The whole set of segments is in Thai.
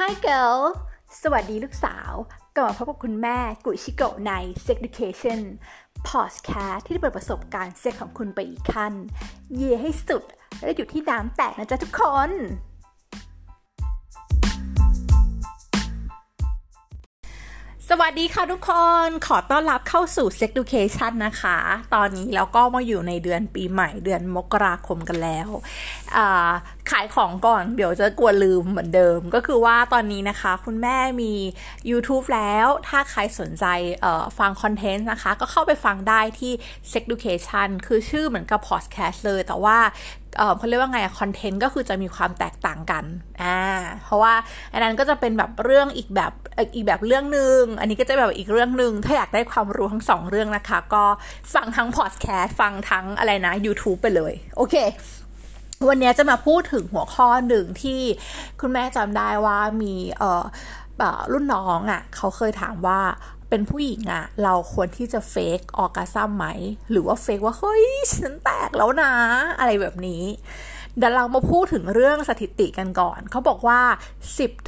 Hi girl สวัสดีลูกสาวกลับมาพบกับคุณแม่กุชิโกะใน Sex Education Podcast ที่จะเปิดประสบการณ์เซ็กของคุณไปอีกขั้น เย่ให้สุด และอยู่ที่น้ำแตกนะจ๊ะทุกคน สวัสดีค่ะทุกคน ขอต้อนรับเข้าสู่ Sex Education นะคะ ตอนนี้เราก็มาอยู่ในเดือนปีใหม่เดือนมกราคมกันแล้วขายของก่อนเดี๋ยวจะกลัวลืมเหมือนเดิม ก็คือว่าตอนนี้นะคะ คุณแม่มี YouTube แล้วถ้าใครสนใจฟังคอนเทนต์นะคะ ก็เข้าไปฟังได้ที่ Sex Education คือชื่อเหมือนกับ podcast เลย แต่ว่า เขาเรียกว่าไงคอนเทนต์ก็คือจะมีความแตกต่างกันอ่าเพราะว่าอันนั้นก็จะเป็นแบบเรื่องอีกแบบอีกแบบเรื่องหนึ่งอันนี้ก็จะแบบอีกเรื่องหนึ่งถ้าอยากได้ความรู้ทั้งสองเรื่องนะคะ ก็ฟังทั้งพอดแคสต์ฟังทั้งอะไรนะ YouTube ไปเลย โอเควันนี้จะมาพูดถึงหัวข้อหนึ่งที่คุณแม่จำได้ว่ามีเอ่อรุ่นน้องอะ่ะ เขาเคยถามว่า เป็นผู้หญิงอะเราควรที่จะเฟกออกกาซัมไหม หรือว่าเฟกว่า เฮ้ย ฉันแตกแล้วนะ อะไรแบบนี้เดี๋ยวเรามาพูดถึงเรื่องสถิติกันก่อน เขาบอกว่า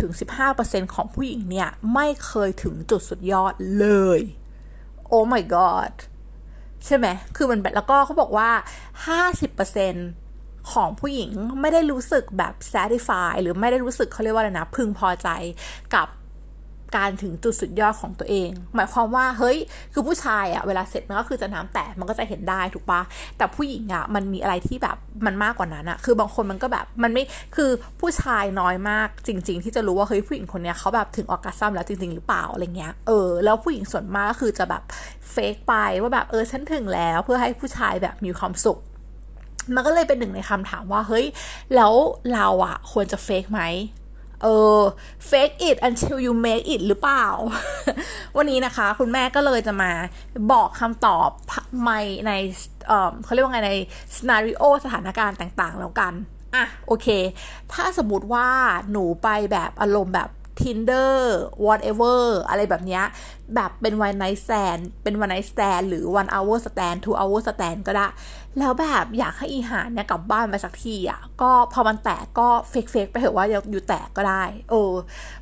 10-15%ของผู้หญิงเนี่ย ไม่เคยถึงจุดสุดยอดเลย โอ้ my god ใช่ไหม คือมันแบบแล้วก็เขาบอกว่า 50%ของผู้หญิงไม่ได้รู้สึกแบบ satisfy หรือไม่ได้รู้สึกเขาเรียกว่าอะไรนะ พึงพอใจกับ การถึงจุดสุดยอดของตัวเอง หมายความว่าเฮ้ยคือผู้ชายอะเวลาเสร็จมันก็คือจะน้ำแตกมันก็จะเห็นได้ถูกปะแต่ผู้หญิงอะมันมีอะไรที่แบบมันมากกว่านั้นอะคือบางคนมันก็แบบมันไม่คือผู้ชายน้อยมากจริง ๆ ที่จะรู้ว่าเฮ้ยผู้หญิงคนเนี้ยเขาแบบถึงออกกาซัมแล้วจริง ๆ หรือเปล่าอะไรเงี้ยเออแล้วผู้หญิงส่วนมากก็คือจะแบบเฟกไปว่าแบบเออฉันถึงแล้วเพื่อให้ผู้ชายแบบมีความสุขมันก็เลยเป็นหนึ่งในคำถามว่าเฮ้ยแล้วเราอะควรจะเฟกไหม เออ fake it until you make it หรือเปล่า วันนี้นะคะ คุณแม่ก็เลยจะมาบอกคำตอบใหม่ในเออเขาเรียกว่าไงใน scenario สถานการณ์ต่างๆ แล้วกัน อะ โอเค ถ้าสมมติว่าหนูไปแบบอารมณ์แบบ Tinder whatever อะไรแบบเนี้ยแบบเป็น one night stand เป็น one night stand หรือ one hour stand two hour stand ก็ได้ แล้วแบบอยากให้อีหานเนี่ยกลับบ้านไปสักทีอะก็พอมันแตกก็ fake fake ไปเถอะว่าอยู่แตกก็ได้เออ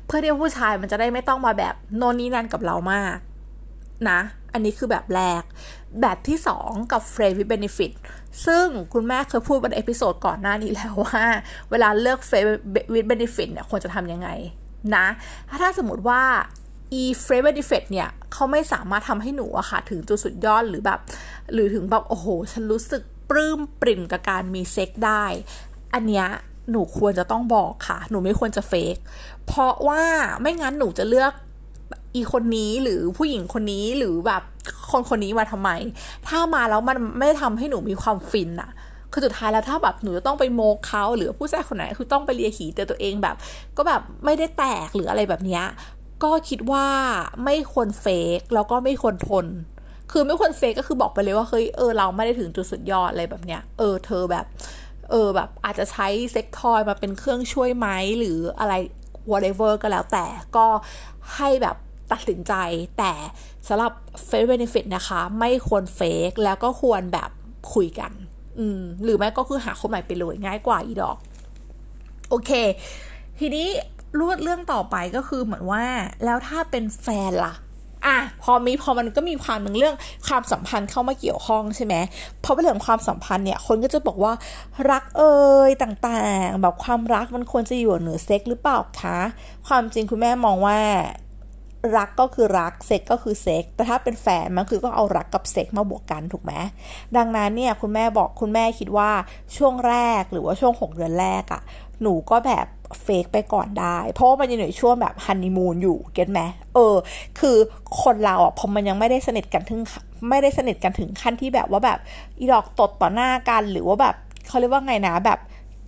เพื่อที่ผู้ชายมันจะได้ไม่ต้องมาแบบโน่นนี่นั่นกับเรามากนะ อันนี้คือแบบแรก แบบที่สองกับ friend with benefit ซึ่งคุณแม่เคยพูดใน episode ก่อนหน้านี้แล้วว่า เวลาเลือก f r e วิ with benefit เนี่ยควรจะทำยังไง นะ ถ้าสมมติว่า e f r a m e defect เนี่ยเขาไม่สามารถทำให้หนูอะค่ะ ถึงจุดสุดยอดหรือแบบ หรือถึงแบบ โอ้โห ฉันรู้สึกปลื้มปริ่มกับการมีเซ็กได้ อันเนี้ยหนูควรจะต้องบอกค่ะ หนูไม่ควรจะเฟกเพราะว่าไม่งั้นหนูจะเลือกอีคนนี้หรือผู้หญิงคนนี้หรือแบบคนคนนี้มาทำไม ถ้ามาแล้วมันไม่ทำให้หนูมีความฟินอะ คือสุดท้ายแล้วถ้าแบบหนูจะต้องไปโมกเขาหรือผู้ชายคนไหนคือต้องไปเลียหีแต่ตัวเองแบบ ก็แบบไม่ได้แตกหรืออะไรแบบเนี้ยก็คิดว่าไม่ควรเฟกแล้วก็ไม่ควรทน คือไม่ควรเฟกก็คือบอกไปเลยว่าเฮ้ยเออเราไม่ได้ถึงจุดสุดยอดอะไรแบบเนี้ยเออเธอแบบ เออแบบอาจจะใช้เซ็กทอยมาเป็นเครื่องช่วยไหมหรืออะไร whatever ก็แล้วแต่ก็ให้แบบตัดสินใจ แต่สำหรับเฟ e เบนฟิตนะคะ ไม่ควร fake แล้วก็ควรแบบคุยกัน อืม หรือไม่ก็คือหาคนใหม่ไปเลยง่ายกว่าอีดอก โอเค ทีนี้รูดเรื่องต่อไปก็คือเหมือนว่า แล้วถ้าเป็นแฟนล่ะอะพอมีพอมันก็มีความหนึ่งเรื่องความสัมพันธ์เข้ามาเกี่ยวข้องใช่ไหมพอเป็นเรื่องความสัมพันธ์เนี่ย คนก็จะบอกว่ารักเอ่ยต่างๆ แบบความรักมันควรจะอยู่เหนือเซ็กหรือเปล่าคะ ความจริงคุณแม่มองว่า รักก็คือรักเซ็กก็คือเซ็กแต่ถ้าเป็นแฟนมันคือก็เอารักกับเซ็กมาบวกกันถูกไหมดังนั้นเนี่ยคุณแม่บอกคุณแม่คิดว่าช่วงแรกหรือว่าช่วง 6 เดือนแรกอะ่ะหนูก็แบบ fake ไปก่อนได้ เพราะว่ามันยังอยู่ช่วงแบบฮันนีมูนอยู่ get ไหมเออ คือคนเราอะพอมันยังไม่ได้สนิทกันถึงไม่ได้สนิทกันถึงขั้นที่แบบว่าแบบอีดอกตดต่อหน้ากันหรือว่าแบบเขาเรียกว่าไงนะแบบ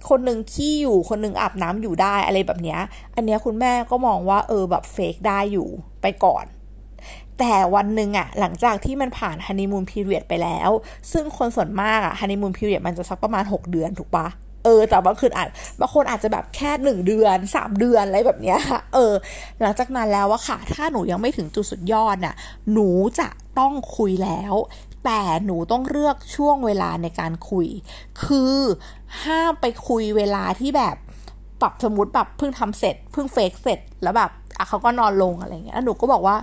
คนหนึ่งขี้อยู่คนหนึ่งอาบน้ำอยู่ได้อะไรแบบเนี้ย อันเนี้ยคุณแม่ก็มองว่าเออแบบเฟกได้อยู่ ไปก่อนแต่วันหนึ่งอะหลังจากที่มันผ่านฮันนีมูนพีเรียดไปแล้ว ซึ่งคนส่วนมากอะฮันนีมูนพีเรียดมันจะสักประมาณ 6 เดือนถูกปะเออ แต่บางคืนอาจบางคนอาจจะแบบแค่หนึ่งเดือนสามเดือนอะไรแบบเนี้ยเออ หลังจากนั้นแล้วอะค่ะ ถ้าหนูยังไม่ถึงจุดสุดยอดน่ะ หนูจะต้องคุยแล้ว แต่หนูต้องเลือกช่วงเวลาในการคุย คือห้ามไปคุยเวลาที่แบบปรับสมมติแบบเพิ่งทำเสร็จ เพิ่ง fake เสร็จแล้วแบบ อะเขาก็นอนลงอะไรเงี้ยแล้วหนูก็บอกว่า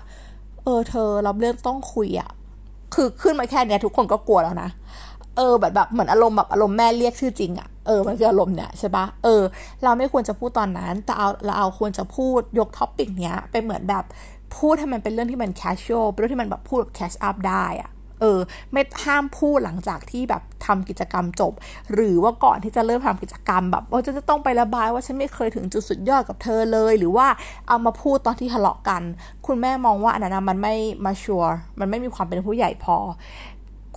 เออ เธอเราเรื่องต้องคุยอะคือขึ้นมาแค่เนี้ยทุกคนก็กลัวแล้วนะเออแบบแบบเหมือนอารมณ์แบบอารมณ์แม่เรียกชื่อจริงอะเออมันคืออารมณ์เนี่ยใช่ปะเออ เราไม่ควรจะพูดตอนนั้น แต่เอาเราเอาควรจะพูดยก topic เนี้ยเป็นเหมือนแบบพูดให้มันเป็นเรื่องที่มัน casual เป็นเรื่องที่มันแบบพูดแบบ catch up ได้อะ เออไม่ห้ามพูดหลังจากที่แบบทำกิจกรรมจบ หรือว่าก่อนที่จะเริ่มทำกิจกรรมแบบว่าจะต้องไประบายว่าฉันไม่เคยถึงจุดสุดยอดกับเธอเลย หรือว่าเอามาพูดตอนที่ทะเลาะกัน คุณแม่มองว่าอันนั้นมันไม่มาชัวร์มันไม่มีความเป็นผู้ใหญ่พอ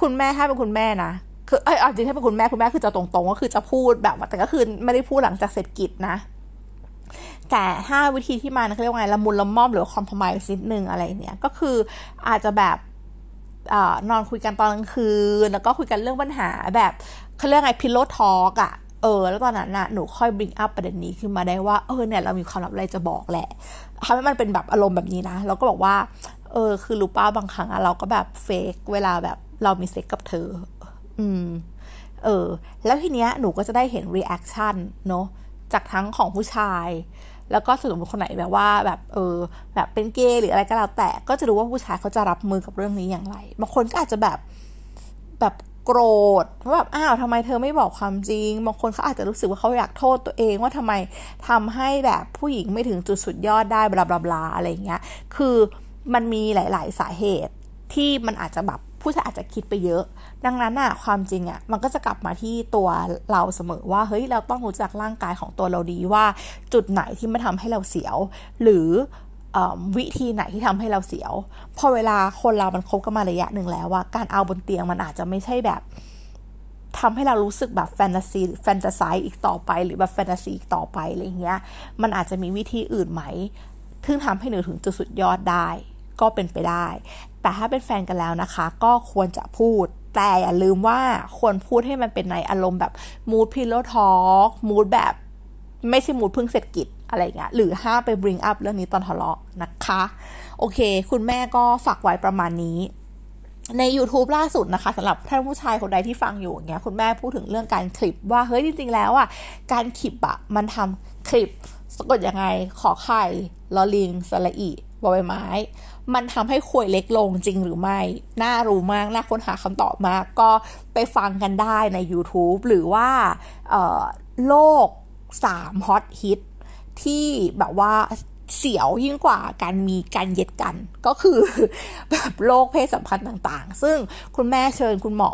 คุณแม่ถ้าเป็นคุณแม่นะคือเออจริงถ้าเป็นคุณแม่คุณแม่คือจะตรงๆก็คือจะพูดแบบแต่ก็คือไม่ได้พูดหลังจากเสร็จกิจนะแต่ถ้าวิธีที่มันเขาเรียกว่าไงละมุนละม่อมหรือคอมพมายนิดนึงอะไรเนี่ยก็คืออาจจะแบบ อนอนคุยกันตอนกลางคืน แล้วก็คุยกันเรื่องปัญหาแบบเขาเรียกไง pillow talk อะเออ แล้วตอนนั้นน่ะหนูค่อย bring up ประเด็นนี้ขึ้นมาได้ว่า เออเนี่ยเรามีความลับอะไรจะบอกแหละทำให้มันเป็นแบบอารมณ์แบบนี้นะ เราก็บอกว่า เออ คือรู้ป่ะบางครั้งอะเราก็แบบ fake เวลาแบบเรามีเซ็กกับเธอ อืม เออ แล้วทีเนี้ยหนูก็จะได้เห็น reaction เนาะจากทั้งของผู้ชาย แล้วก็สมมติคนไหนแบบว่าแบบเออแบบเป็นเกย์หรืออะไรก็แล้วแต่ก็จะรู้ว่าผู้ชายเขาจะรับมือกับเรื่องนี้อย่างไรบางคนก็อาจจะแบบแบบโกรธว่าแบบอ้าวทำไมเธอไม่บอกความจริงบางคนเขาอาจจะรู้สึกว่าเขาอยากโทษตัวเองว่าทำไมทำให้แบบผู้หญิงไม่ถึงจุดสุดยอดได้บลาบลาบลาอะไรเงี้ยคือมันมีหลาย ๆ สาเหตุที่มันอาจจะแบบ ผู้ชายอาจจะคิดไปเยอะ ดังนั้นอะความจริงอะมันก็จะกลับมาที่ตัวเราเสมอว่าเฮ้ยเราต้องรู้จักร่างกายของตัวเราดีว่า จุดไหนที่มาทำให้เราเสียว หรือวิธีไหนที่ทำให้เราเสียว พอเวลาคนเรามันคบกันมาระยะหนึ่งแล้วว่าการเอาบนเตียงมันอาจจะไม่ใช่แบบทำให้เรารู้สึกแบบแฟนตาซีแฟนตาไซอีกต่อไป หรือแบบแฟนตาซีอีกต่อไปอะไรเงี้ย มันอาจจะมีวิธีอื่นไหม ที่ทำให้หนูถึงจุดสุดยอดได้ ก็เป็นไปได้ แต่ถ้าเป็นแฟนกันแล้วนะคะ ก็ควรจะพูด แต่อย่าลืมว่าควรพูดให้มันเป็นในอารมณ์แบบ mood pillow talk mood แบบไม่ใช่ mood เพิ่งเสร็จกิจอะไรเงี้ยหรือห้ามไป bring up เรื่องนี้ตอนทะเลาะนะคะ โอเค คุณแม่ก็ฝากไว้ประมาณนี้ ใน YouTube ล่าสุดนะคะสำหรับท่านผู้ชายคนใดที่ฟังอยู่อย่างเงี้ยคุณแม่พูดถึงเรื่องการขลิบว่าเฮ้ยจริง ๆ แล้วอะการขลิบอะมันทำขลิบสะกดยังไงขอไข่ลอลิงสระอิ บอใบไม้ มันทำให้ข่วยเล็กลงจริงหรือไม่ น่ารู้มาก น่าค้นหาคำตอบมาก ก็ไปฟังกันได้ใน YouTube หรือว่าโลกสามฮอตฮิตที่แบบว่าเสียวยิ่งกว่าการมีการเย็ดกัน ก็คือแบบโรคเพศสัมพันธ์ต่างๆ ซึ่งคุณแม่เชิญคุณหมอ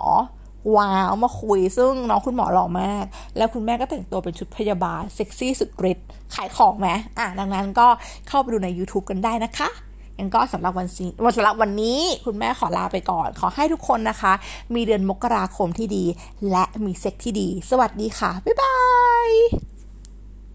ว้าวมาคุย ซึ่งน้องคุณหมอหล่อมาก แล้วคุณแม่ก็แต่งตัวเป็นชุดพยาบาลเซ็กซี่สุดฤทธิ์ขายของไหมอะ ดังนั้นก็เข้าไปดูใน YouTube กันได้นะคะยังก็สำหรับวันนี้วันสำหรับวันนี้คุณแม่ขอลาไปก่อน ขอให้ทุกคนนะคะ มีเดือนมกราคมที่ดี และมีเซ็กที่ดี สวัสดีค่ะ บ๊ายบาย